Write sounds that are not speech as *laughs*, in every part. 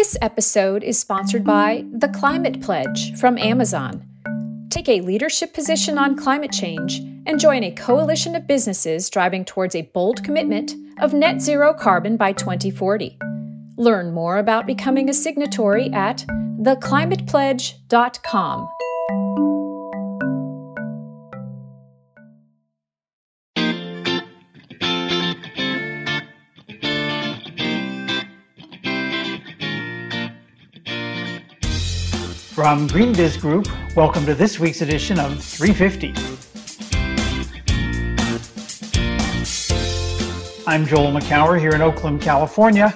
This episode is sponsored by The Climate Pledge from Amazon. Take a leadership position on climate change and join a coalition of businesses driving towards a bold commitment of net zero carbon by 2040. Learn more about becoming a signatory at theclimatepledge.com. From GreenBiz Group, welcome to this week's edition of 350. I'm Joel Makower here in Oakland, California.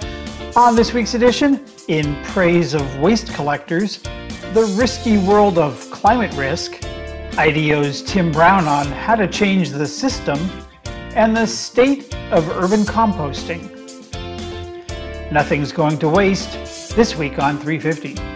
On this week's edition, in praise of waste collectors, the risky world of climate risk, IDEO's Tim Brown on how to change the system, and the state of urban composting. Nothing's going to waste this week on 350.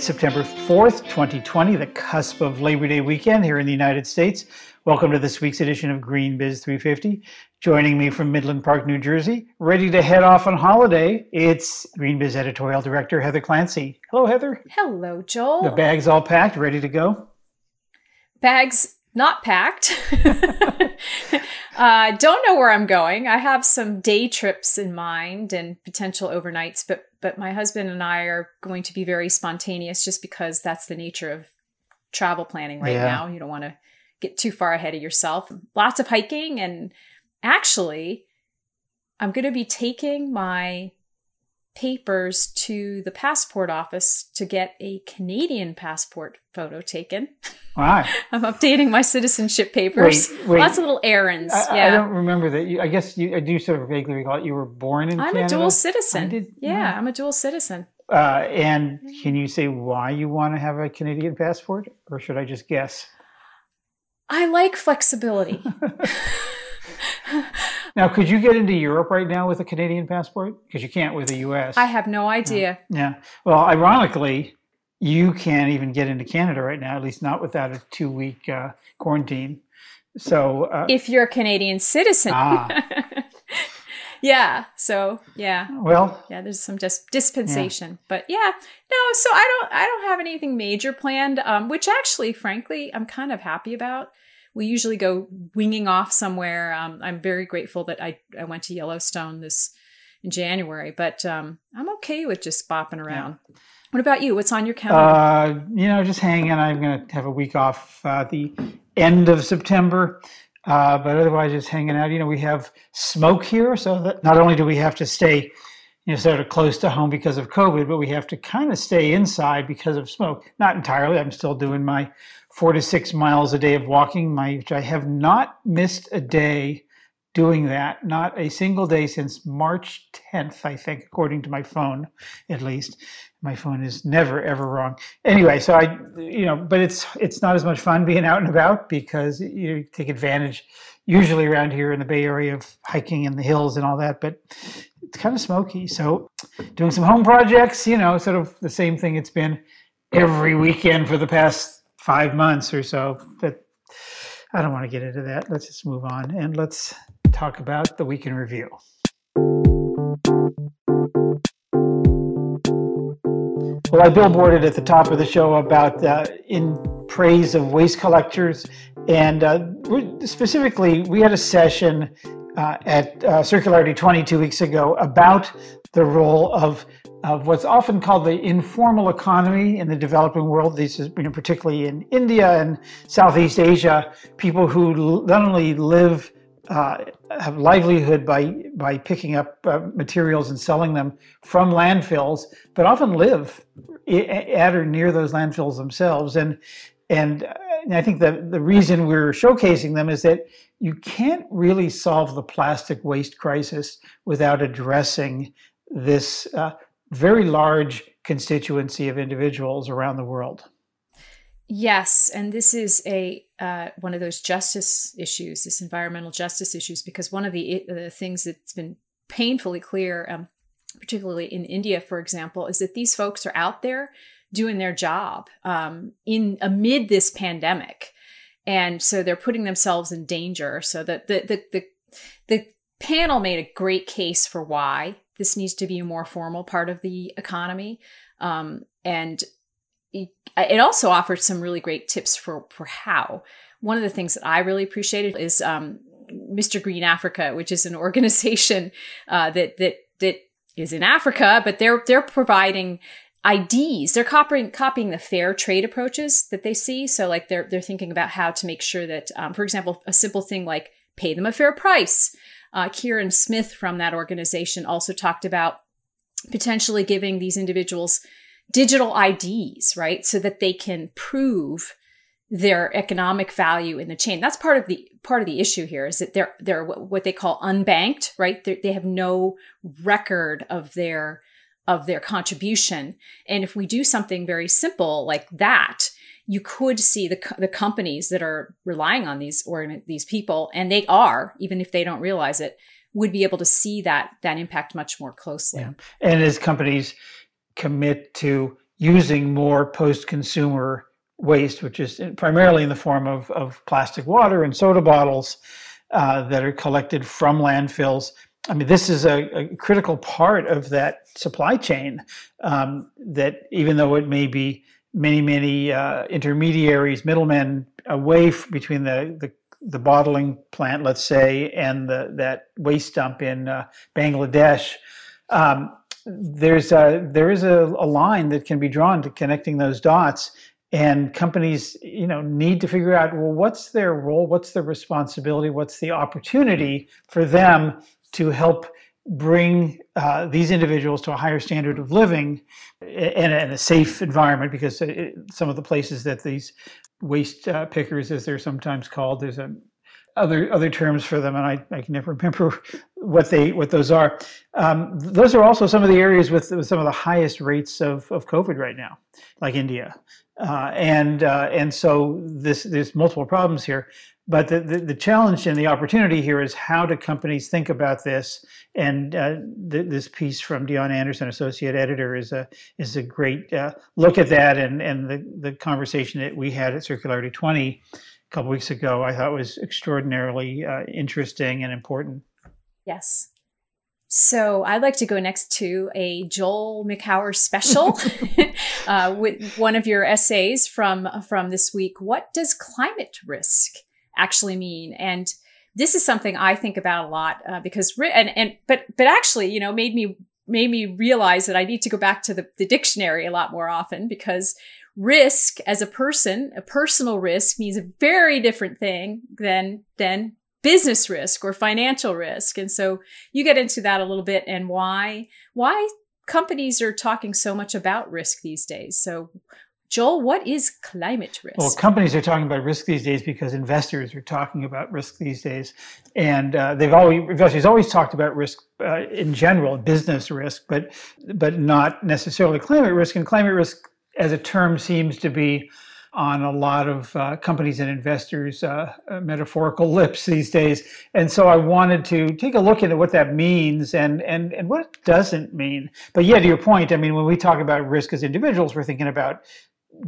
It's September 4th, 2020, the cusp of Labor Day weekend here in the United States. Welcome to this week's edition of GreenBiz 350. Joining me from Midland Park, New Jersey, ready to head off on holiday, it's GreenBiz editorial director Heather Clancy. Hello, Heather. Hello, Joel. The bag's all packed, ready to go? Bags not packed. *laughs* uh, don't know where I'm going. I have some day trips in mind and potential overnights, but but my husband and I are going to be very spontaneous just because that's the nature of travel planning right yeah. now. You don't want to get too far ahead of yourself. Lots of hiking and actually I'm going to be taking my papers to the passport office to get a Canadian passport photo taken. Wow. *laughs* I'm updating my citizenship papers. Wait, wait. Lots of little errands. I, yeah. I don't remember that. You, I guess you, I do sort of vaguely recall it. You were born in I'm Canada? a dual citizen. Did, yeah, yeah, I'm a dual citizen. Uh, and can you say why you want to have a Canadian passport? Or should I just guess? I like flexibility. *laughs* *laughs* now, could you get into Europe right now with a Canadian passport? Because you can't with a U.S. I have no idea. Yeah. Well, ironically, you can't even get into Canada right now, at least not without a two-week uh, quarantine. So, uh, if you're a Canadian citizen. Ah. *laughs* yeah. So yeah. Well. Yeah. There's some dis- dispensation, yeah. but yeah. No. So I don't. I don't have anything major planned. Um, which actually, frankly, I'm kind of happy about we usually go winging off somewhere. Um, I'm very grateful that I, I went to Yellowstone this in January, but um, I'm okay with just bopping around. Yeah. What about you? What's on your calendar? Uh, you know, just hanging. I'm going to have a week off uh, the end of September, uh, but otherwise just hanging out. You know, we have smoke here, so that not only do we have to stay, you know, sort of close to home because of COVID, but we have to kind of stay inside because of smoke. Not entirely. I'm still doing my four to six miles a day of walking, my, which I have not missed a day doing that, not a single day since March 10th, I think, according to my phone, at least. My phone is never ever wrong. Anyway, so I, you know, but it's it's not as much fun being out and about because you take advantage, usually around here in the Bay Area, of hiking in the hills and all that. But it's kind of smoky. So doing some home projects, you know, sort of the same thing it's been every weekend for the past five months or so. But I don't want to get into that. Let's just move on and let's talk about the week in review. Well, I billboarded at the top of the show about uh, in praise of waste collectors, and uh, specifically, we had a session uh, at uh, Circularity 22 weeks ago about the role of of what's often called the informal economy in the developing world. This is you know, particularly in India and Southeast Asia, people who not only live uh, have livelihood by by picking up uh, materials and selling them from landfills, but often live at or near those landfills themselves. And and I think the the reason we're showcasing them is that you can't really solve the plastic waste crisis without addressing this uh, very large constituency of individuals around the world. Yes, and this is a uh, one of those justice issues, this environmental justice issues, because one of the, the things that's been painfully clear, um, particularly in India, for example, is that these folks are out there doing their job um, in amid this pandemic, and so they're putting themselves in danger. So that the the the, the panel made a great case for why this needs to be a more formal part of the economy. Um, and it also offered some really great tips for for how. One of the things that I really appreciated is um, Mr. Green Africa, which is an *laughs* organization uh, that that that is in Africa, but they're they're providing IDs. They're copying copying the fair trade approaches that they see. So like they're they're thinking about how to make sure that, um, for example, a simple thing like pay them a fair price. Uh, Kieran Smith from that organization also talked about potentially giving these individuals digital IDs, right? So that they can prove their economic value in the chain. That's part of the part of the issue here is that they're they're what they call unbanked, right? They're, they have no record of their of their contribution. And if we do something very simple like that, you could see the the companies that are relying on these or these people, and they are, even if they don't realize it, would be able to see that that impact much more closely. Yeah. And as companies commit to using more post-consumer waste, which is primarily in the form of, of plastic water and soda bottles uh, that are collected from landfills. I mean, this is a, a critical part of that supply chain. Um, that even though it may be many, many uh, intermediaries, middlemen away f- between the, the the bottling plant, let's say, and the, that waste dump in uh, Bangladesh, um, there's a there is a, a line that can be drawn to connecting those dots and companies you know need to figure out well what's their role what's their responsibility what's the opportunity for them to help bring uh, these individuals to a higher standard of living and, a safe environment because it, some of the places that these waste uh, pickers as they're sometimes called there's a other other terms for them, and I, I can never *laughs* remember what they what those are. Um, those are also some of the areas with, with, some of the highest rates of, of COVID right now, like India, uh, and uh, and so this there's multiple problems here. But the, the, the, challenge and the opportunity here is how do companies think about this? And uh, th- this piece from Deonna Anderson, associate editor, is a is a great uh, look at that, and and the the conversation that we had at Circularity 20 a couple weeks ago, I thought was extraordinarily uh, interesting and important. Yes. So I'd like to go next to a Joel Makower special *laughs* uh, with one of your essays from from this week. What does climate risk actually mean? And this is something I think about a lot uh, because and and but but actually, you know, made me made me realize that I need to go back to the, the dictionary a lot more often because risk as a person, a personal risk means a very different thing than, than business risk or financial risk. And so you get into that a little bit and why, why companies are talking so much about risk these days. So Joel, what is climate risk? Well, companies are talking about risk these days because investors are talking about risk these days, and uh, they've always investors always talked about risk uh, in general, business risk, but but not necessarily climate risk. And climate risk as a term seems to be on a lot of uh, companies and investors' uh, uh, metaphorical lips these days. And so I wanted to take a look at what that means and, and, and what it doesn't mean. But yeah, to your point, I mean, when we talk about risk as individuals, we're thinking about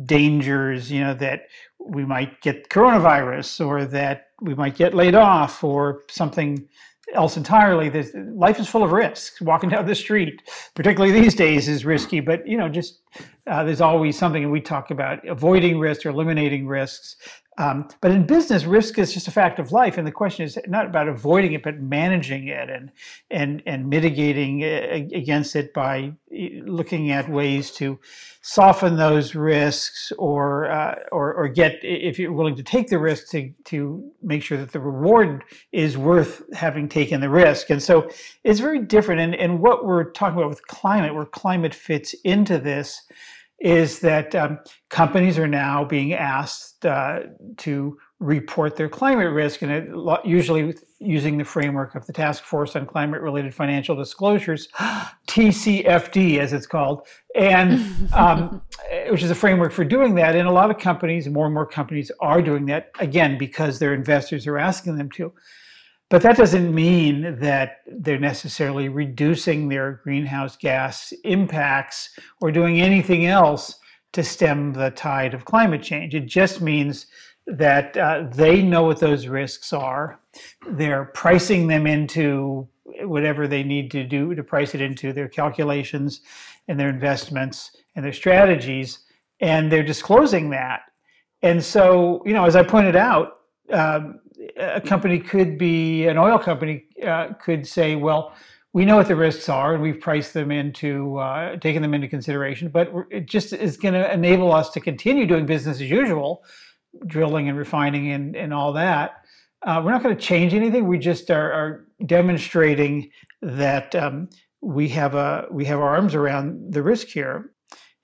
dangers, you know, that we might get coronavirus or that we might get laid off or something else entirely. There's, life is full of risks. Walking down the street, particularly these days, is risky. But you know, just uh, there's always something. And we talk about avoiding risk or eliminating risks. Um, but in business, risk is just a fact of life, and the question is not about avoiding it, but managing it and and and mitigating uh, against it by looking at ways to soften those risks, or uh, or or get if you're willing to take the risk to to make sure that the reward is worth having taken the risk. And so it's very different. And and what we're talking about with climate, where climate fits into this is that um, companies are now being asked uh, to report their climate risk, and it usually using the framework of the Task Force on Climate Related Financial Disclosures, *gasps* TCFD as it's called, and um, *laughs* which is a framework for doing that. And a lot of companies, more and more companies, are doing that again because their investors are asking them to. But that doesn't mean that they're necessarily reducing their greenhouse gas impacts or doing anything else to stem the tide of climate change. It just means that uh, they know what those risks are. They're pricing them into whatever they need to do to price it into their calculations and their investments and their strategies, and they're disclosing that. And so, you know, as I pointed out, um, a company could be an oil company uh, could say, well, we know what the risks are and we've priced them into uh, taken them into consideration, but it just is going to enable us to continue doing business as usual, drilling and refining and, and all that. Uh, we're not going to change anything. We just are, are demonstrating that um, we have a we have our arms around the risk here.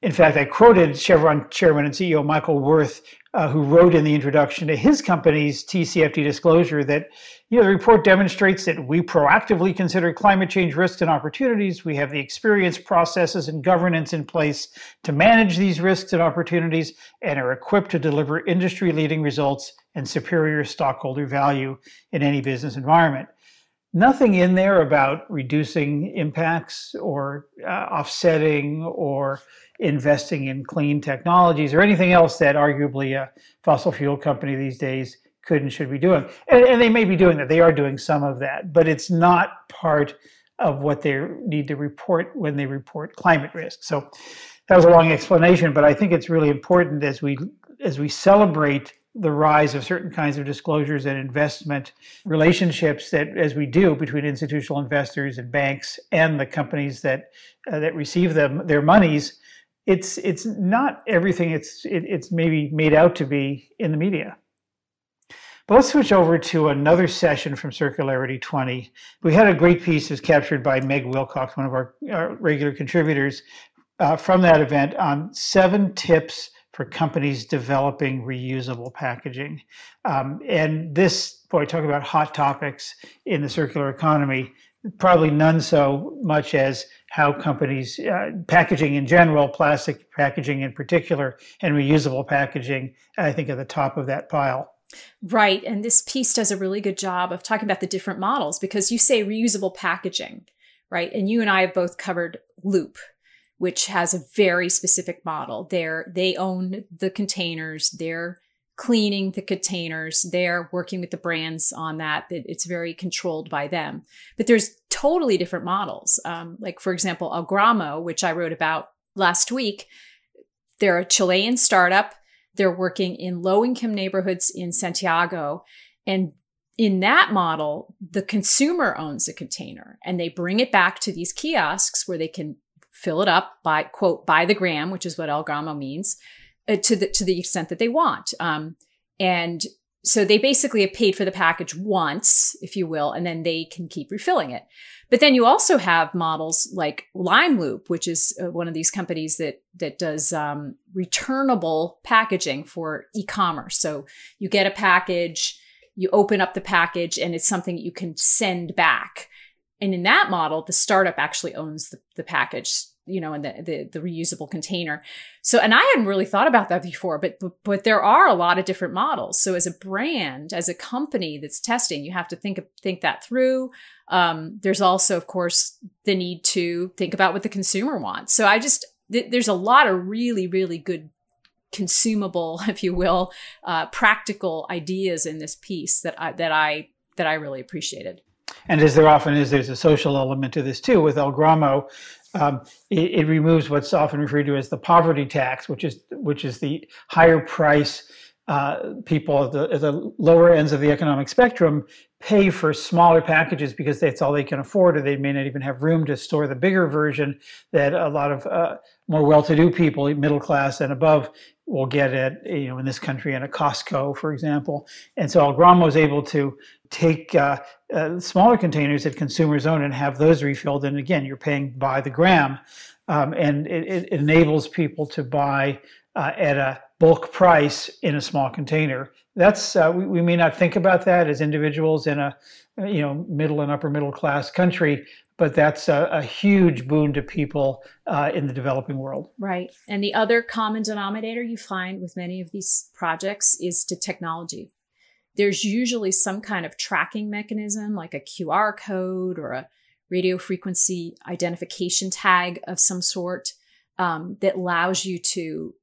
In fact, I quoted Chevron chairman and CEO Michael Wirth uh, who wrote in the introduction to his company's TCFD disclosure that you know the report demonstrates that we proactively consider climate change risks and opportunities. We have the experience, processes, and governance in place to manage these risks and opportunities, and are equipped to deliver industry-leading results and superior stockholder value in any business environment. Nothing in there about reducing impacts or uh, offsetting or investing in clean technologies or anything else that arguably a fossil fuel company these days could and should be doing. And, and, they may be doing that. They are doing some of that, but it's not part of what they need to report when they report climate risk. So that was a long explanation, but I think it's really important as we as we celebrate the rise of certain kinds of disclosures and investment relationships that as we do between institutional investors and banks and the companies that uh, that receive them their monies it's it's not everything it's it, it's maybe made out to be in the media. But let's switch over to another session from Circularity 20. We had a great piece that's captured by Meg Wilcox, one of our, our regular contributors, uh, from that event on seven tips for companies developing reusable packaging. Um, and this, boy, talk about hot topics in the circular economy probably none so much as how companies, uh, packaging in general, plastic packaging in particular, and reusable packaging, I think, at the top of that pile. Right. And this piece does a really good job of talking about the different models because you say reusable packaging, right? And you and I have both covered Loop, which has a very specific model. They're, they own the containers, they're cleaning the containers. They're working with the brands on that. It's very controlled by them. But there's totally different models. Um, like, for example, Algramo, which I wrote about last week, they're a Chilean startup. They're working in low income neighborhoods in Santiago. And in that model, the consumer owns the container and they bring it back to these kiosks where they can fill it up by quote by the gram, which is what Algramo means uh, to the to the extent that they want. Um, and so they basically have paid for the package once, if you will, and then they can keep refilling it. But then you also have models like LimeLoop, which is uh, one of these companies that that does um, returnable packaging for e-commerce. So you get a package, you open up the package, and it's something you can send back. And in that model, the startup actually owns the, the package you know, in the, the, the reusable container. So, and I hadn't really thought about that before, but, but, there are a lot of different models. So as a brand, as a company that's testing, you have to think, think that through. Um, there's also, of course, the need to think about what the consumer wants. So I just, th- there's a lot of really, really good consumable, *laughs* if you will, uh, practical ideas in this piece that I, that I, that I really appreciated. And as there often is, there's a social element to this too. With Algramo, um, it, it, removes what's often referred to as the poverty tax, which is which is the higher price uh, people at the, at the, lower ends of the economic spectrum pay for smaller packages because that's all they can afford, or they may not even have room to store the bigger version that a lot of uh, more well-to-do people, middle class and above, will get at you know in this country in a Costco, for example. And so Algramo was able to take uh, uh, smaller containers that consumers own and have those refilled. And again, you're paying by the gram, um, and it, it, enables people to buy uh, at a bulk price in a small container that's uh, we, we may not think about that as individuals in a you know middle and upper middle class country but that's a, a huge boon to people uh, in the developing world. Right. And the other common denominator you find with many of these projects is to technology. There's usually some kind of tracking mechanism like a QR code or a radio frequency identification tag of some sort um, that allows you to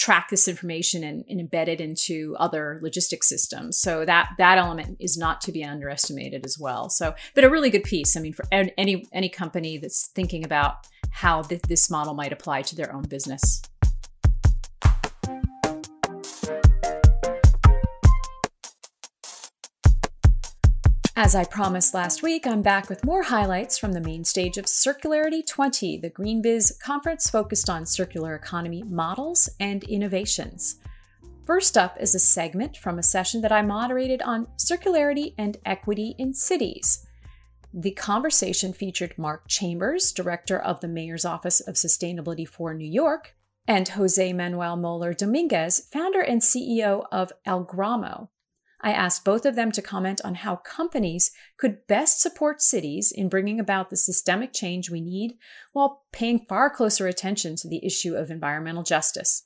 track this information and, and, embed it into other logistic systems. So that that element is not to be underestimated as well. So, but a really good piece. I mean, for any any company that's thinking about how th- this model might apply to their own business. As I promised last week, I'm back with more highlights from the main stage of Circularity 20, the GreenBiz conference focused on circular economy models and innovations. First up is a segment from a session that I moderated on circularity and equity in cities. The conversation featured Mark Chambers, director of the Mayor's Office of Sustainability for New York, and Jose Manuel Moller Dominguez, founder and CEO of El Algramo, I asked both of them to comment on how companies could best support cities in bringing about the systemic change we need while paying far closer attention to the issue of environmental justice.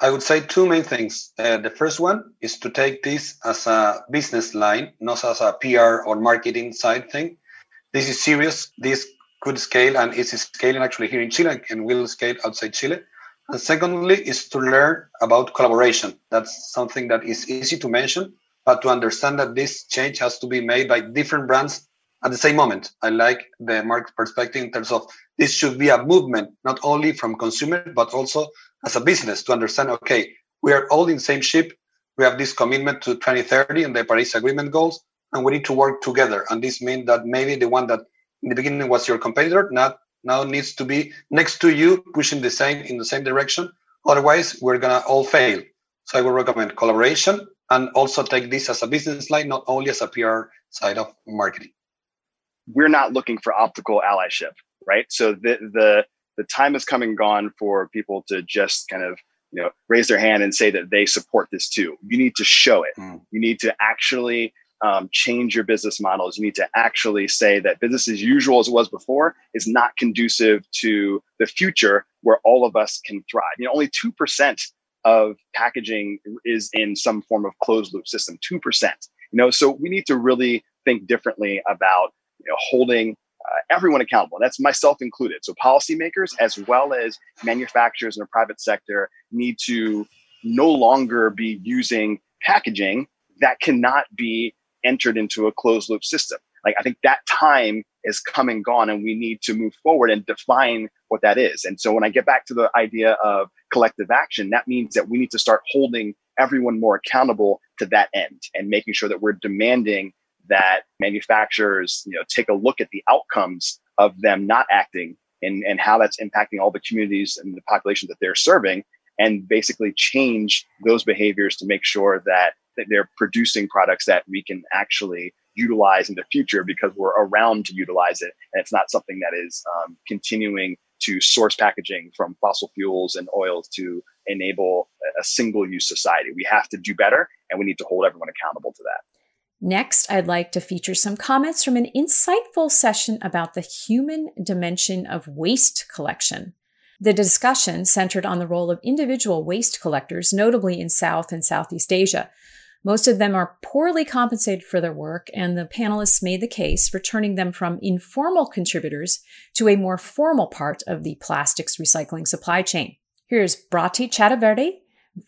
I would say two main things. Uh, the first one is to take this as a business line, not as a PR or marketing side thing. This is serious. This could scale and is scaling actually here in Chile and will scale outside Chile. And secondly, is to learn about collaboration. That's something that is easy to mention, but to understand that this change has to be made by different brands at the same moment. I like the market perspective in terms of this should be a movement, not only from consumer, but also as a business to understand, okay, we are all in the same ship. We have this commitment to 2030 and the Paris Agreement goals, and we need to work together. And this means that maybe the one that in the beginning was your competitor, not now needs to be next to you, pushing the same in the same direction. Otherwise, we're gonna all fail. So I would recommend collaboration and also take this as a business line, not only as a PR side of marketing. We're not looking for optical allyship, right? So the the the time has come and gone for people to just kind of you know raise their hand and say that they support this too. You need to show it. Mm. You need to actually um, change your business models. You need to actually say that business as usual as it was before is not conducive to the future where all of us can thrive. You know, only two percent of packaging is in some form of closed loop system 2% you know so we need to really think differently about you know, holding uh, everyone accountable. That's myself included. So policymakers as well as manufacturers in the private sector need to no longer be using packaging that cannot be entered into a closed loop system. Like i think that time is come and gone and we need to move forward and define what that is. And so when i get back to the idea of collective action that means that we need to start holding everyone more accountable to that end and making sure that we're demanding that manufacturers you know take a look at the outcomes of them not acting and, and how that's impacting all the communities and the populations that they're serving and basically change those behaviors to make sure that, that they're producing products that we can actually utilize in the future because we're around to utilize it and it's not something that is um, continuing to source packaging from fossil fuels and oils to enable a single use society. We have to do better and we need to hold everyone accountable to that. Next, I'd like to feature some comments from an insightful session about the human dimension of waste collection. The discussion centered on the role of individual waste collectors, notably in South and Southeast Asia, most of them are poorly compensated for their work, and the panelists made the case for turning them from informal contributors to a more formal part of the plastics recycling supply chain. Here's Bharati Chaturvedi,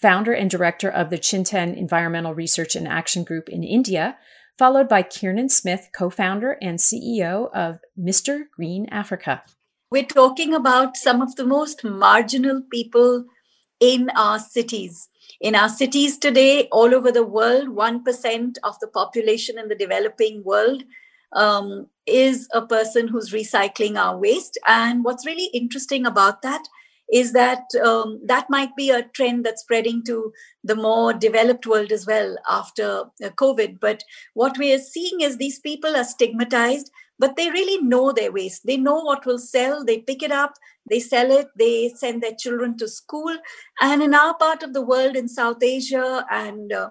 founder and director of the Chintan Environmental Research and Action Group in India, followed by Kiernan Smith, co founder and CEO of Mr. Green Africa. We're talking about some of the most marginal people in our cities in our cities today, all over the world, 1% of the population in the developing world um, is a person who's recycling our waste. And what's really interesting about that is that um, that might be a trend that's spreading to the more developed world as well after uh, COVID. But what we are seeing is these people are stigmatized but they really know their waste. They know what will sell. They pick it up, they sell it, they send their children to school. And in our part of the world, in South Asia and uh,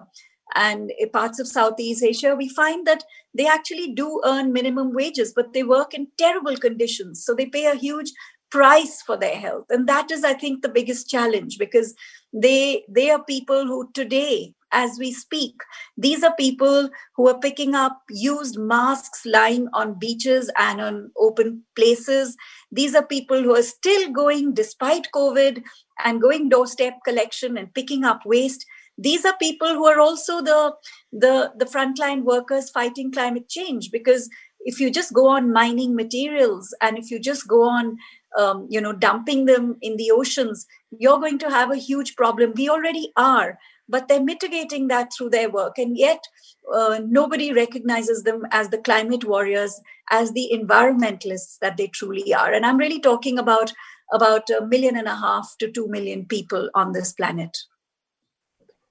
and parts of Southeast Asia, we find that they actually do earn minimum wages, but they work in terrible conditions. So they pay a huge price for their health. And that is, I think, the biggest challenge because they they are people who today as we speak. These are people who are picking up used masks lying on beaches and on open places. These are people who are still going, despite COVID, and going doorstep collection and picking up waste. These are people who are also the, the, the frontline workers fighting climate change because if you just go on mining materials and if you just go on um, you know dumping them in the oceans you're going to have a huge problem we already are but they're mitigating that through their work. And yet, uh, nobody recognizes them as the climate warriors, as the environmentalists that they truly are. And I'm really talking about about a million and a half to two million people on this planet.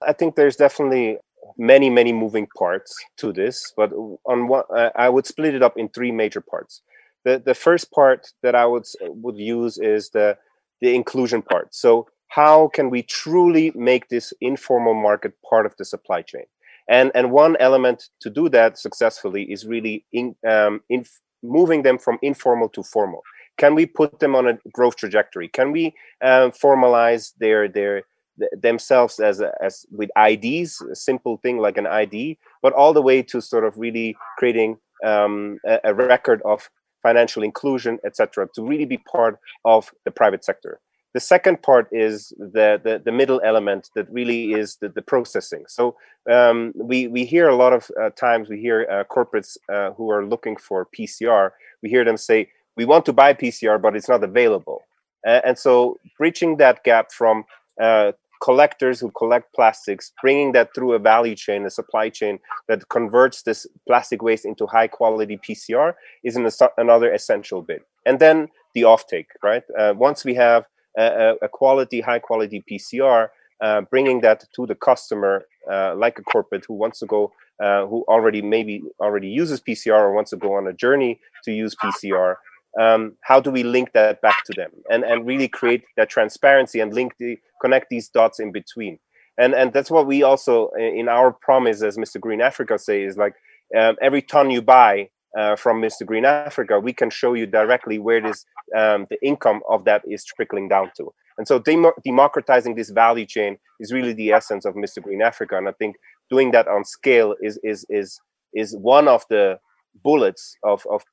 I think there's definitely many, many moving parts to this, but on what I would split it up in three major parts. The the first part that I would would use is the the inclusion part. So how can we truly make this informal market part of the supply chain? And and one element to do that successfully is really in, um, in moving them from informal to formal. Can we put them on a growth trajectory? Can we uh, formalize their their themselves as as with IDs, a simple thing like an ID, but all the way to sort of really creating um, a, a record of financial inclusion, etc., to really be part of the private sector. The second part is the, the, the middle element that really is the, the processing. So um, we, we hear a lot of uh, times, we hear uh, corporates uh, who are looking for PCR, we hear them say, we want to buy PCR, but it's not available. and so bridging that gap from uh, collectors who collect plastics, bringing that through a value chain, a supply chain that converts this plastic waste into high quality PCR is an, another essential bit. And then the offtake, right? Uh, once we have a, a quality, high quality PCR, uh, bringing that to the customer, uh, like a corporate who wants to go, uh, who already maybe already uses PCR or wants to go on a journey to use PCR. Um, how do we link that back to them and and really create that transparency and link the connect these dots in between? And and that's what we also in our promise as Mr. Green Africa say is like um, every ton you buy uh, from Mr. Green Africa, we can show you directly where this um, the income of that is trickling down to. And so dem- democratizing this value chain is really the essence of Mr. Green Africa. And I think doing that on scale is is is is one of the bullets of of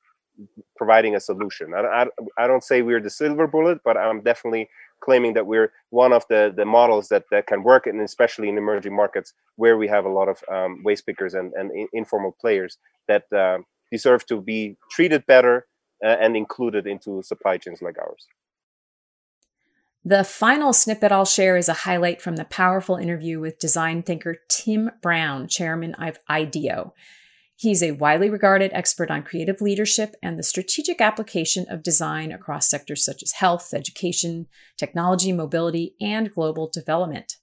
providing a solution. I, I, I don't say we're the silver bullet, but I'm definitely claiming that we're one of the the models that that can work, and especially in emerging markets where we have a lot of um, waste pickers and and informal players that. Uh, deserve to be treated better uh, and included into supply chains like ours. The final snippet I'll share is a highlight from the powerful interview with design thinker Tim Brown, chairman of IDEO. He's a widely regarded expert on creative leadership and the strategic application of design across sectors such as health, education, technology, mobility, and global development.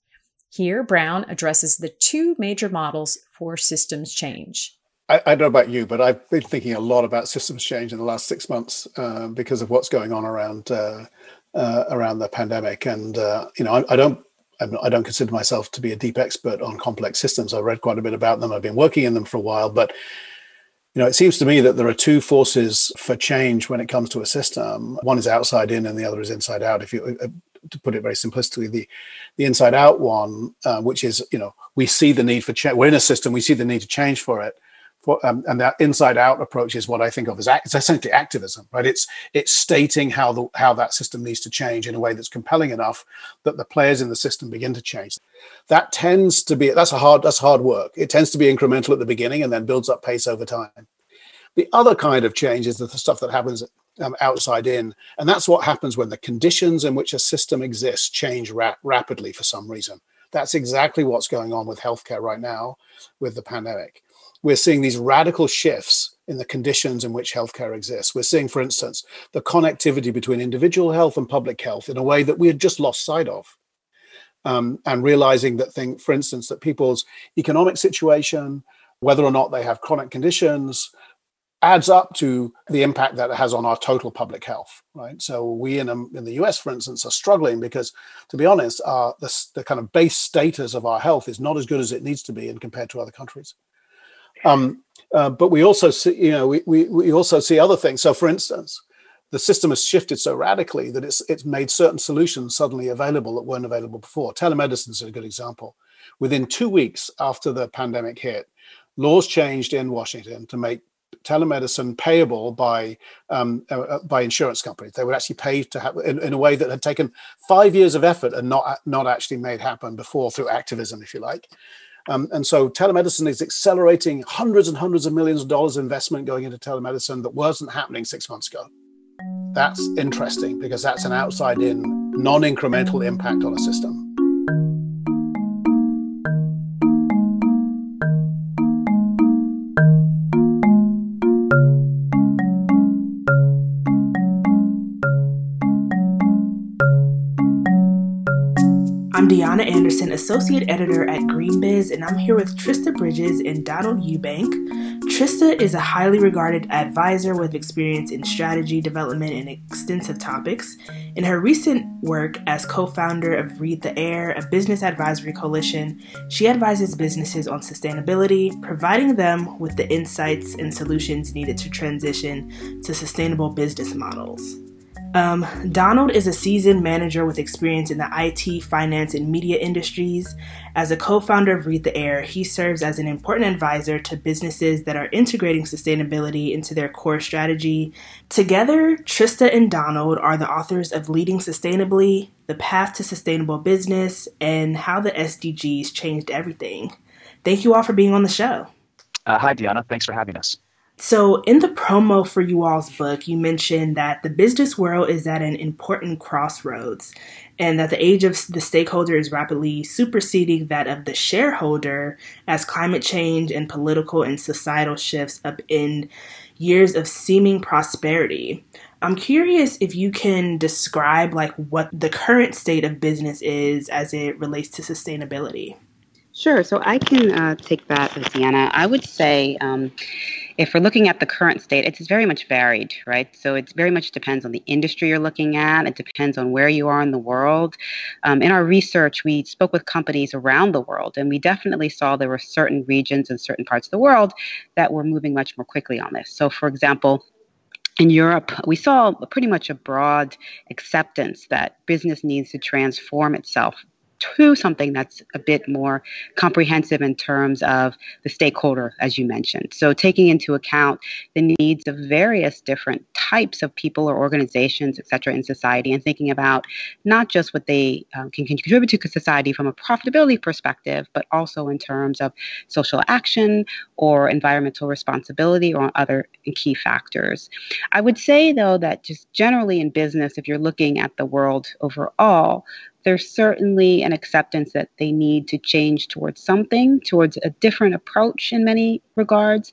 Here, Brown addresses the two major models for systems change. I, I, don't know about you, but I've been thinking a lot about systems change in the last six months uh, because of what's going on around uh, uh, around the pandemic. And uh, you know, I, I don't I don't consider myself to be a deep expert on complex systems. I've read quite a bit about them. I've been working in them for a while, but you know, it seems to me that there are two forces for change when it comes to a system. One is outside in, and the other is inside out. If you uh, to put it very simplistically, the the inside out one, uh, which is you know, we see the need for change. We're in a system, we see the need to change for it um, and that inside out approach is what I think of as act, it's essentially activism, right? It's it's stating how the how that system needs to change in a way that's compelling enough that the players in the system begin to change. That tends to be that's a hard that's hard work. It tends to be incremental at the beginning and then builds up pace over time. The other kind of change is the stuff that happens um, outside in, and that's what happens when the conditions in which a system exists change rap- rapidly for some reason. That's exactly what's going on with healthcare right now with the pandemic we're seeing these radical shifts in the conditions in which healthcare exists. We're seeing, for instance, the connectivity between individual health and public health in a way that we had just lost sight of. Um, and realizing that thing, for instance, that people's economic situation, whether or not they have chronic conditions, adds up to the impact that it has on our total public health, right? So we in, um, in the US, for instance, are struggling because, to be honest, the, the kind of base status of our health is not as good as it needs to be in compared to other countries. Um, uh, but we also see, you know, we, we, we also see other things. So, for instance, the system has shifted so radically that it's it's made certain solutions suddenly available that weren't available before. Telemedicine is a good example. Within two weeks after the pandemic hit, laws changed in Washington to make telemedicine payable by um, uh, uh, by insurance companies. They would actually pay to have in, in, a way that had taken five years of effort and not not actually made happen before through activism, if you like. Um, and so telemedicine is accelerating hundreds and hundreds of millions of dollars investment going into telemedicine that wasn't happening six months ago. That's interesting because that's an outside in, non incremental impact on a system. I'm Deonna Anderson, Associate Editor at GreenBiz, and I'm here with Trista Bridges and Donald Eubank. Trista is a highly regarded advisor with experience in strategy development and extensive topics. In her recent work as co founder of Read the Air, a business advisory coalition, she advises businesses on sustainability, providing them with the insights and solutions needed to transition to sustainable business models. Um, Donald is a seasoned manager with experience in the IT, finance, and media industries. As a co founder of Read the Air, he serves as an important advisor to businesses that are integrating sustainability into their core strategy. Together, Trista and Donald are the authors of Leading Sustainably, The Path to Sustainable Business, and How the SDGs Changed Everything. Thank you all for being on the show. Uh, hi, Deonna. Thanks for having us. So, in the promo for you all's book, you mentioned that the business world is at an important crossroads and that the age of the stakeholder is rapidly superseding that of the shareholder as climate change and political and societal shifts upend years of seeming prosperity. I'm curious if you can describe like what the current state of business is as it relates to sustainability. Sure. So I can uh, take that, Luciana. I would say um, if we're looking at the current state, it's very much varied, right? So it very much depends on the industry you're looking at. It depends on where you are in the world. Um, in our research, we spoke with companies around the world, and we definitely saw there were certain regions and certain parts of the world that were moving much more quickly on this. So, for example, in Europe, we saw pretty much a broad acceptance that business needs to transform itself to something that's a bit more comprehensive in terms of the stakeholder, as you mentioned. So, taking into account the needs of various different types of people or organizations, et cetera, in society, and thinking about not just what they um, can contribute to society from a profitability perspective, but also in terms of social action or environmental responsibility or other key factors. I would say, though, that just generally in business, if you're looking at the world overall, there's certainly an acceptance that they need to change towards something, towards a different approach in many regards.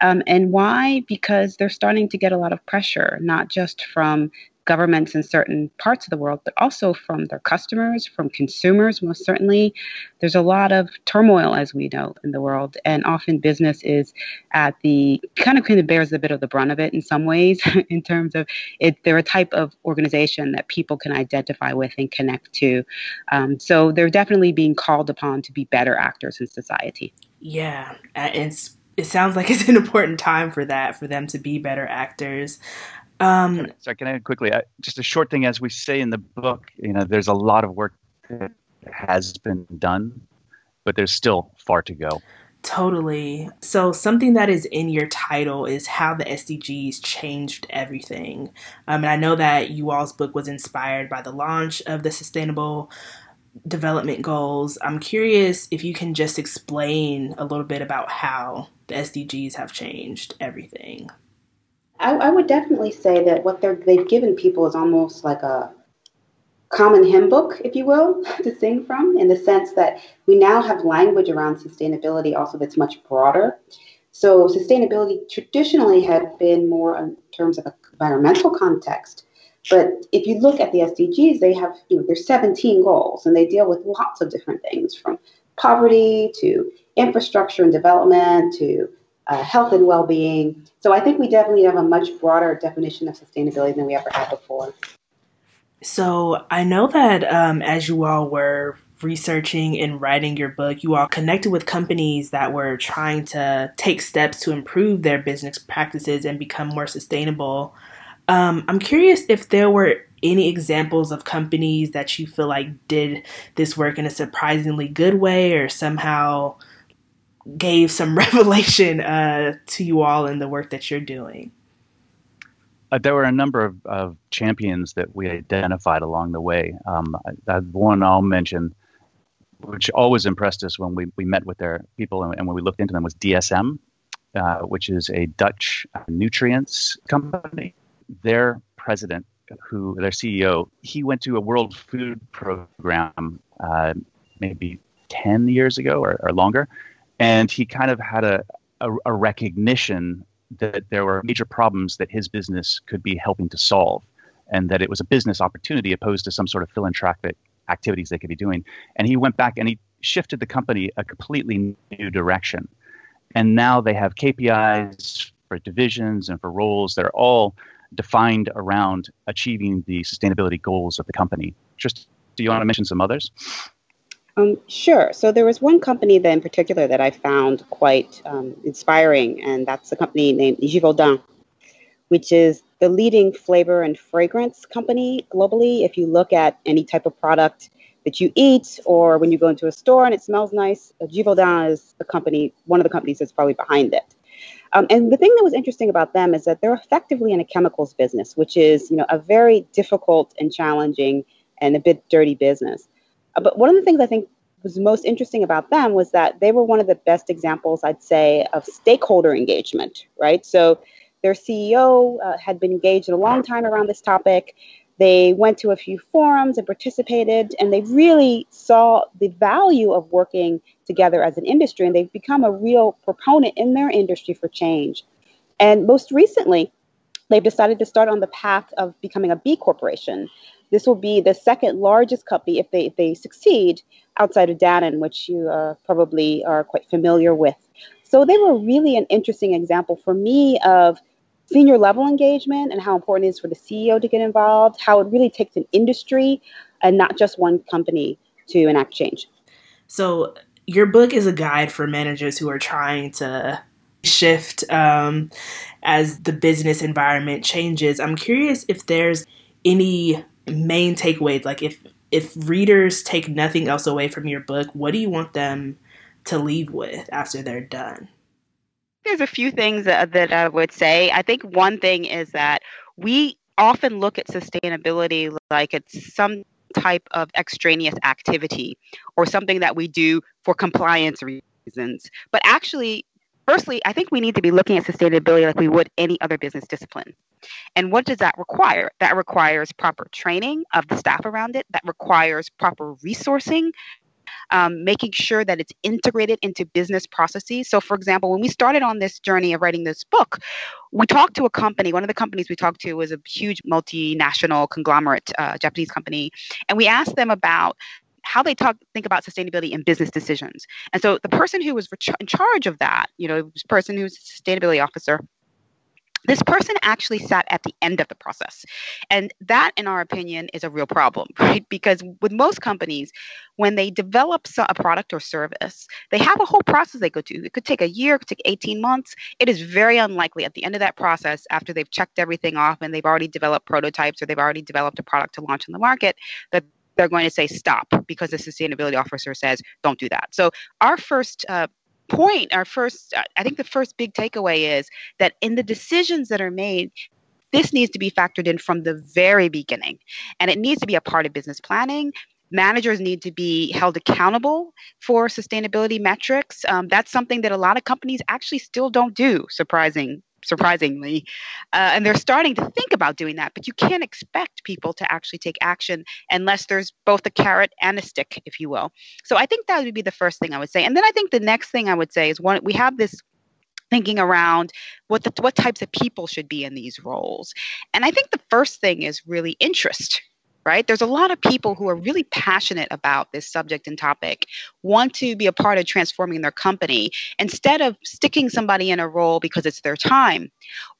Um, and why? Because they're starting to get a lot of pressure, not just from governments in certain parts of the world, but also from their customers, from consumers, most certainly. There's a lot of turmoil, as we know, in the world, and often business is at the kind of kind of bears a bit of the brunt of it in some ways, *laughs* in terms of it. They're a type of organization that people can identify with and connect to. Um, so they're definitely being called upon to be better actors in society. Yeah, it's it sounds like *laughs* it's an important time for that for them to be better actors um, Sorry, can I quickly? Uh, just a short thing, as we say in the book, you know, there's a lot of work that has been done, but there's still far to go. Totally. So, something that is in your title is how the SDGs changed everything. Um, and I know that you all's book was inspired by the launch of the Sustainable Development Goals. I'm curious if you can just explain a little bit about how the SDGs have changed everything. I, I would definitely say that what they're, they've given people is almost like a common hymn book, if you will, *laughs* to sing from, in the sense that we now have language around sustainability also that's much broader. So, sustainability traditionally had been more in terms of environmental context. But if you look at the SDGs, they have, you know, there's 17 goals and they deal with lots of different things from poverty to infrastructure and development to uh, health and well-being. So I think we definitely have a much broader definition of sustainability than we ever had before. So I know that um, as you all were researching and writing your book, you all connected with companies that were trying to take steps to improve their business practices and become more sustainable. Um, I'm curious if there were any examples of companies that you feel like did this work in a surprisingly good way or somehow gave some *laughs* revelation uh, to you all in the work that you're doing? Uh, there were a number of, of, champions that we identified along the way. Um, one I'll mention, which always impressed us when we, we met with their people and, and when we looked into them, was DSM, uh, which is a Dutch nutrients company. Their president, who their CEO, he went to a World Food Program uh, maybe 10 years ago or, or longer and he kind of had a, a, a recognition that there were major problems that his business could be helping to solve and that it was a business opportunity opposed to some sort of philanthropic activities they could be doing. And he went back and he shifted the company a completely new direction. And now they have KPIs for divisions and for roles that are all defined around achieving the sustainability goals of the company. Just do you want to mention some others? Um, sure. So there was one company that in particular that I found quite um, inspiring, and that's a company named Givaudan, which is the leading flavor and fragrance company globally. If you look at any type of product that you eat, or when you go into a store and it smells nice, uh, Givaudan is the company, one of the companies that's probably behind it. Um, and the thing that was interesting about them is that they're effectively in a chemicals business, which is you know a very difficult and challenging and a bit dirty business. Uh, but one of the things I think was most interesting about them was that they were one of the best examples, I'd say, of stakeholder engagement, right? So their CEO uh, had been engaged a long time around this topic. They went to a few forums and participated, and they really saw the value of working together as an industry, and they've become a real proponent in their industry for change. And most recently, they've decided to start on the path of becoming a B corporation. This will be the second largest company if they if they succeed outside of Dannon, which you uh, probably are quite familiar with. So they were really an interesting example for me of senior level engagement and how important it is for the CEO to get involved, how it really takes an industry and not just one company to enact change. So your book is a guide for managers who are trying to shift um, as the business environment changes. I'm curious if there's any main takeaways like if if readers take nothing else away from your book what do you want them to leave with after they're done? There's a few things that, that i would say. I think one thing is that we often look at sustainability like it's some type of extraneous activity or something that we do for compliance reasons. But actually firstly i think we need to be looking at sustainability like we would any other business discipline and what does that require? That requires proper training of the staff around it, that requires proper resourcing. Um, making sure that it's integrated into business processes. So, for example, when we started on this journey of writing this book, we talked to a company. One of the companies we talked to was a huge multinational conglomerate, uh, Japanese company, and we asked them about how they talk think about sustainability in business decisions. And so the person who was in charge of that, you know, person who's sustainability officer, this person actually sat at the end of the process. And that, in our opinion, is a real problem, *laughs* right? Because with most companies, when they develop a product or service, they have a whole process they go through. It could take a year, it could take 18 months. It is very unlikely at the end of that process, after they've checked everything off and they've already developed prototypes or they've already developed a product to launch in the market, that they're going to say stop because the sustainability officer says don't do that. So our first uh, point, our first, I think the first big takeaway is that in the decisions that are made, this needs to be factored in from the very beginning. And it needs to be a part of business planning. Managers need to be held accountable for sustainability metrics. Um, that's something that a lot of companies actually still don't do, surprising surprisingly. Uh, and they're starting to think about doing that, but you can't expect people to actually take action unless there's both a carrot and a stick, if you will. So I think that would be the first thing I would say. And then I think the next thing I would say is one, we have this thinking around what the, what types of people should be in these roles. And I think the first thing is really interest right? There's a lot of people who are really passionate about this subject and topic, want to be a part of transforming their company instead of sticking somebody in a role because it's their time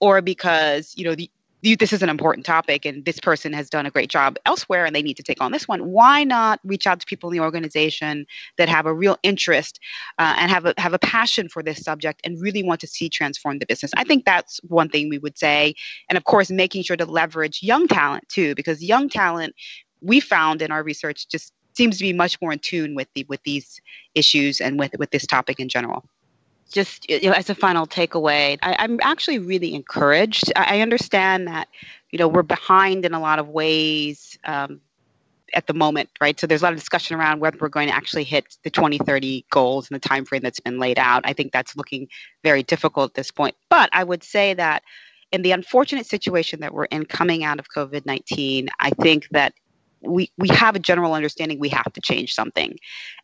or because, you know, the, this is an important topic and this person has done a great job elsewhere and they need to take on this one. Why not reach out to people in the organization that have a real interest uh, and have a have a passion for this subject and really want to see transform the business? I think that's one thing we would say. And of course making sure to leverage young talent too because young talent we found in our research just seems to be much more in tune with the with these issues and with with this topic in general just you know, as a final takeaway, I, am actually really encouraged. I, I, understand that you know we're behind in a lot of ways um, at the moment, right? So there's a lot of discussion around whether we're going to actually hit the 2030 goals and the time frame that's been laid out. I think that's looking very difficult at this point. But I would say that in the unfortunate situation that we're in coming out of COVID 19, I think that we we have a general understanding we have to change something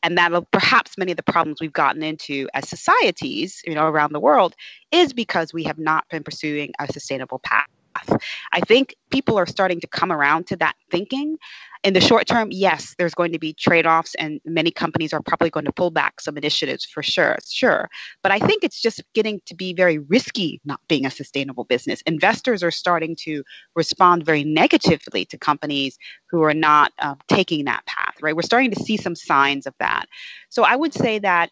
and that perhaps many of the problems we've gotten into as societies you know around the world is because we have not been pursuing a sustainable path I think people are starting to come around to that thinking. In the short term, yes, there's going to be trade offs, and many companies are probably going to pull back some initiatives for sure, sure. But I think it's just getting to be very risky not being a sustainable business. Investors are starting to respond very negatively to companies who are not uh, taking that path, right? We're starting to see some signs of that. So I would say that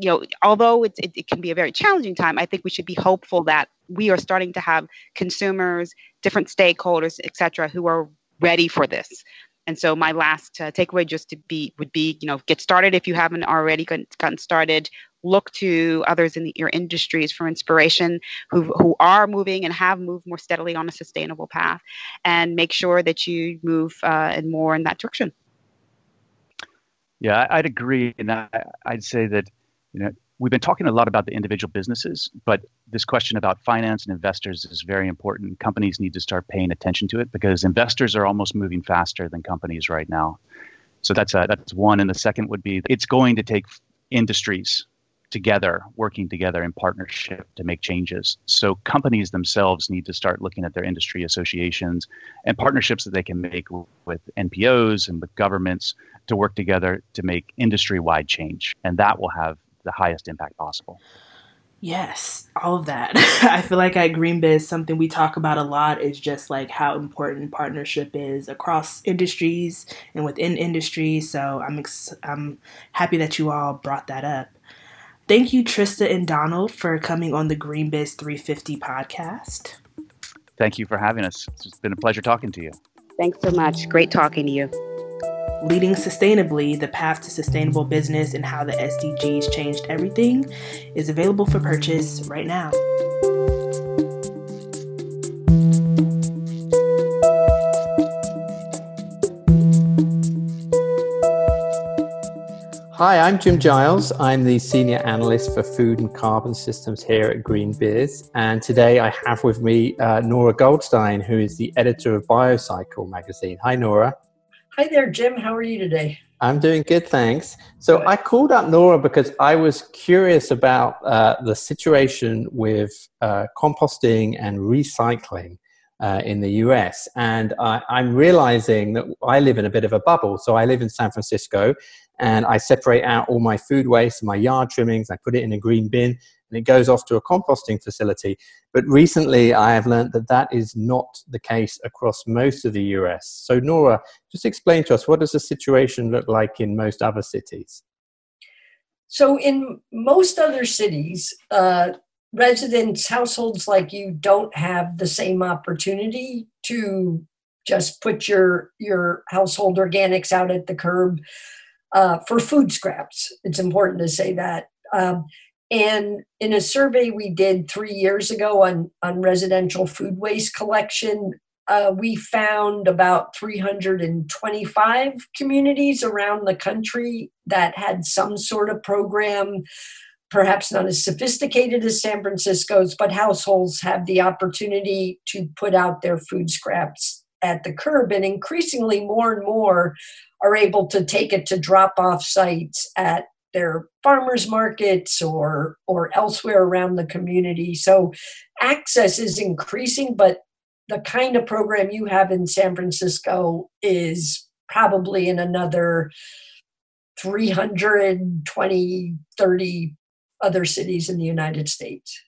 you know, although it, it, can be a very challenging time, I think we should be hopeful that we are starting to have consumers, different stakeholders, et cetera, who are ready for this. And so my last uh, takeaway just to be would be, you know, get started if you haven't already gotten started. Look to others in the, your industries for inspiration who, who are moving and have moved more steadily on a sustainable path, and make sure that you move uh, and more in that direction. Yeah, I'd agree, and I, I'd say that you know, we've been talking a lot about the individual businesses, but this question about finance and investors is very important. Companies need to start paying attention to it because investors are almost moving faster than companies right now. So that's a, that's one, and the second would be it's going to take industries together, working together in partnership to make changes. So companies themselves need to start looking at their industry associations and partnerships that they can make with NPOs and with governments to work together to make industry-wide change, and that will have the highest impact possible. Yes, all of that. *laughs* I feel like at GreenBiz, something we talk about a lot is just like how important partnership is across industries and within industries. So I'm ex- I'm happy that you all brought that up. Thank you, Trista and Donald, for coming on the GreenBiz 350 podcast. Thank you for having us. It's been a pleasure talking to you. Thanks so much. Great talking to you. Leading Sustainably, the path to sustainable business and how the SDGs changed everything, is available for purchase right now. Hi, I'm Jim Giles. I'm the Senior Analyst for Food and Carbon Systems here at Green GreenBiz. And today I have with me uh, Nora Goldstein, who is the editor of BioCycle magazine. Hi, Nora. Hi there, Jim. How are you today? I'm doing good, thanks. So I called up Nora because I was curious about uh, the situation with uh, composting and recycling uh, in the US. And I'm realizing that I live in a bit of a bubble. So I live in San Francisco and I separate out all my food waste, my yard trimmings, I put it in a green bin, and it goes off to a composting facility. But recently, I have learned that that is not the case across most of the US. So, Nora, just explain to us what does the situation look like in most other cities? So, in most other cities, uh, residents, households like you, don't have the same opportunity to just put your your household organics out at the curb uh, for food scraps. It's important to say that. Um, and in a survey we did three years ago on, on residential food waste collection, uh, we found about 325 communities around the country that had some sort of program, perhaps not as sophisticated as San Francisco's, but households have the opportunity to put out their food scraps at the curb. And increasingly, more and more are able to take it to drop off sites at their farmers markets or or elsewhere around the community so access is increasing but the kind of program you have in San Francisco is probably in another 320, 30 other cities in the United States.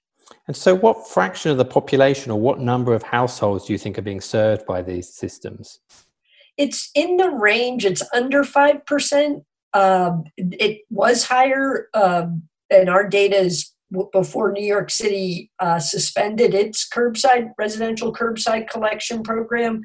And so, what fraction of the population or what number of households do you think are being served by these systems? It's in the range, it's under 5%. Um, it was higher, um, and our data is before New York City uh, suspended its curbside residential curbside collection program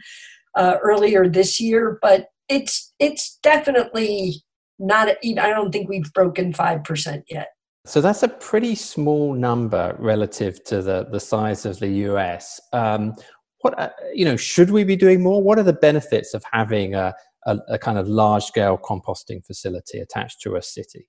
uh, earlier this year. But it's it's definitely not. Even I don't think we've broken five percent yet. So that's a pretty small number relative to the the size of the U.S. Um, what uh, you know, should we be doing more? What are the benefits of having a, a, a kind of large scale composting facility attached to a city?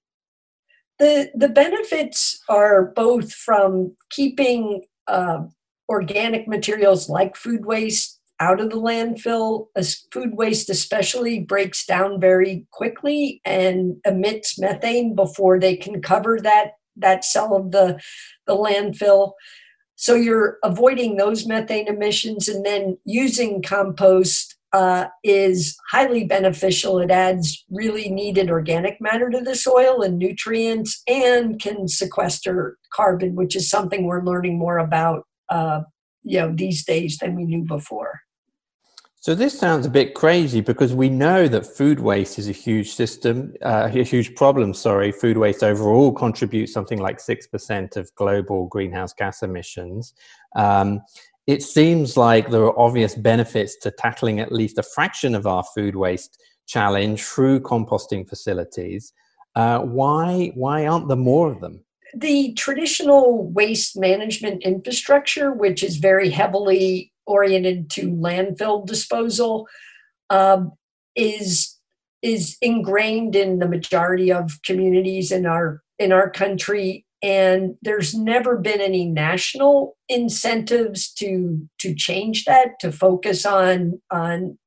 The the benefits are both from keeping uh, organic materials like food waste out of the landfill. As food waste, especially, breaks down very quickly and emits methane before they can cover that that cell of the the landfill. So you're avoiding those methane emissions and then using compost uh, is highly beneficial. It adds really needed organic matter to the soil and nutrients and can sequester carbon, which is something we're learning more about uh, you know, these days than we knew before. So this sounds a bit crazy because we know that food waste is a huge system, uh, a huge problem. Sorry, food waste overall contributes something like six percent of global greenhouse gas emissions. Um, it seems like there are obvious benefits to tackling at least a fraction of our food waste challenge through composting facilities. Uh, why why aren't there more of them? The traditional waste management infrastructure, which is very heavily oriented to landfill disposal, um, is is ingrained in the majority of communities in our in our country and there's never been any national incentives to to change that to focus on on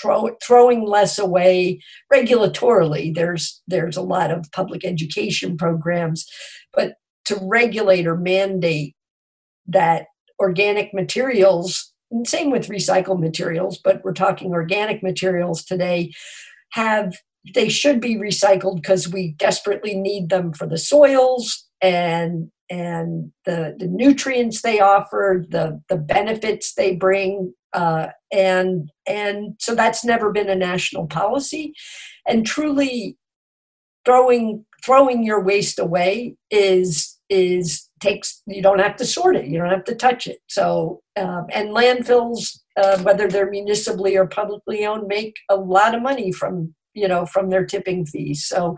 throw, throwing less away regulatorily. There's there's a lot of public education programs but to regulate or mandate that organic materials same with recycled materials but we're talking organic materials today have they should be recycled because we desperately need them for the soils and and the, the nutrients they offer, the the benefits they bring, uh, and and so that's never been a national policy, and truly throwing throwing your waste away is is takes you don't have to sort it you don't have to touch it. So um, and landfills uh, whether they're municipally or publicly owned make a lot of money from you know from their tipping fees. So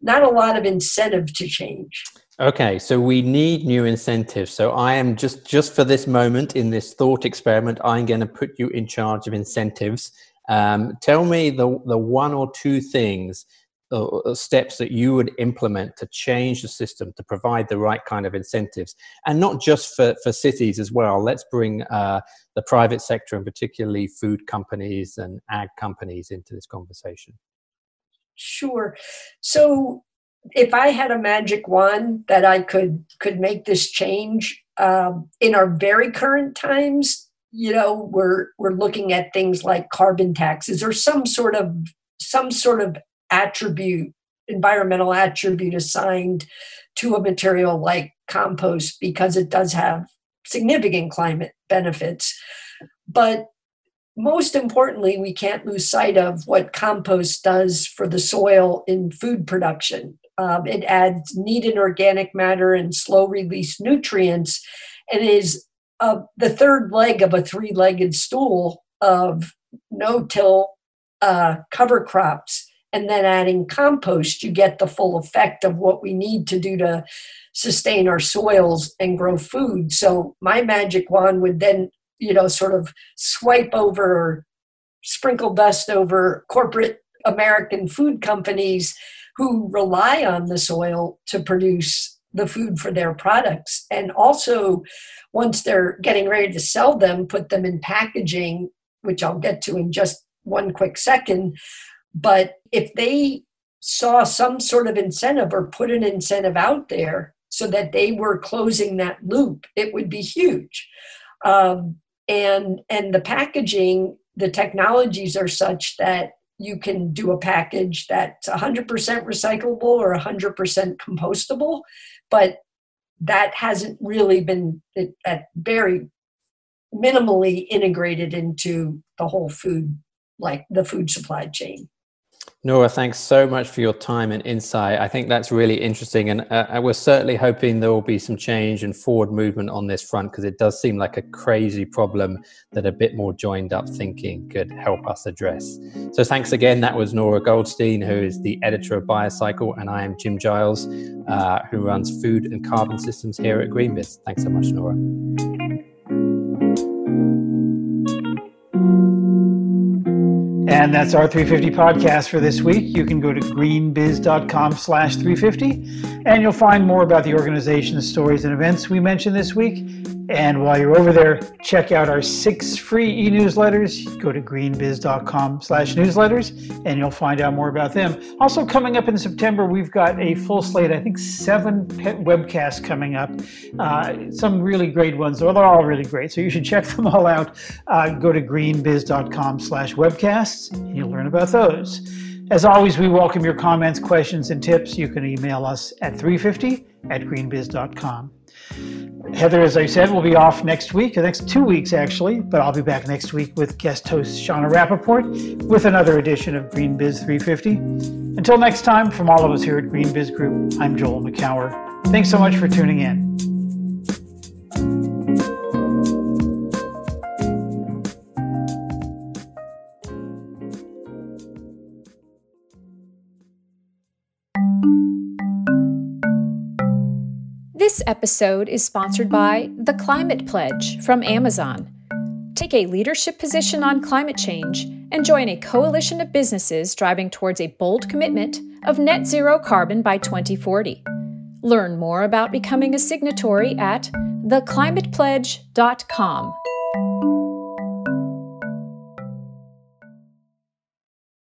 not a lot of incentive to change Okay, so we need new incentives. So I am just just for this moment in this thought experiment, I'm going to put you in charge of incentives. Um, tell me the the one or two things, uh, steps that you would implement to change the system to provide the right kind of incentives, and not just for for cities as well. Let's bring uh, the private sector and particularly food companies and ag companies into this conversation. Sure. So if I had a magic wand that I could could make this change um, in our very current times, you know, we're we're looking at things like carbon taxes or some sort of some sort of attribute, environmental attribute assigned to a material like compost because it does have significant climate benefits. But most importantly, we can't lose sight of what compost does for the soil in food production. Um, it adds needed organic matter and slow release nutrients and is uh, the third leg of a three legged stool of no till uh, cover crops. And then adding compost, you get the full effect of what we need to do to sustain our soils and grow food. So my magic wand would then, you know, sort of swipe over sprinkle dust over corporate American food companies who rely on the soil to produce the food for their products. And also, once they're getting ready to sell them, put them in packaging, which I'll get to in just one quick second. But if they saw some sort of incentive or put an incentive out there so that they were closing that loop, it would be huge. Um, and and the packaging the technologies are such that you can do a package that's 100% recyclable or 100% compostable but that hasn't really been that very minimally integrated into the whole food like the food supply chain Nora, thanks so much for your time and insight. I think that's really interesting. And uh, we're certainly hoping there will be some change and forward movement on this front because it does seem like a crazy problem that a bit more joined up thinking could help us address. So thanks again. That was Nora Goldstein, who is the editor of BioCycle, and I am Jim Giles, uh, who runs food and carbon systems here at GreenBiz. Thanks so much, Nora. And that's our 350 podcast for this week. You can go to greenbiz.com slash 350 and you'll find more about the organization's stories, and events we mentioned this week. And while you're over there, check out our six free e-newsletters. Go to greenbiz.com slash newsletters and you'll find out more about them. Also coming up in September, we've got a full slate, I think seven webcasts coming up. Uh, some really great ones. Well, they're all really great. So you should check them all out. Uh, go to greenbiz.com slash webcasts and you'll learn about those. As always, we welcome your comments, questions, and tips. You can email us at 350 at greenbiz.com. Heather, as I said, will be off next week, the next two weeks actually, but I'll be back next week with guest host Shana Rappaport with another edition of GreenBiz 350. Until next time, from all of us here at GreenBiz Group, I'm Joel Makower. Thanks so much for tuning in. This episode is sponsored by The Climate Pledge from Amazon. Take a leadership position on climate change and join a coalition of businesses driving towards a bold commitment of net zero carbon by 2040. Learn more about becoming a signatory at theclimatepledge.com.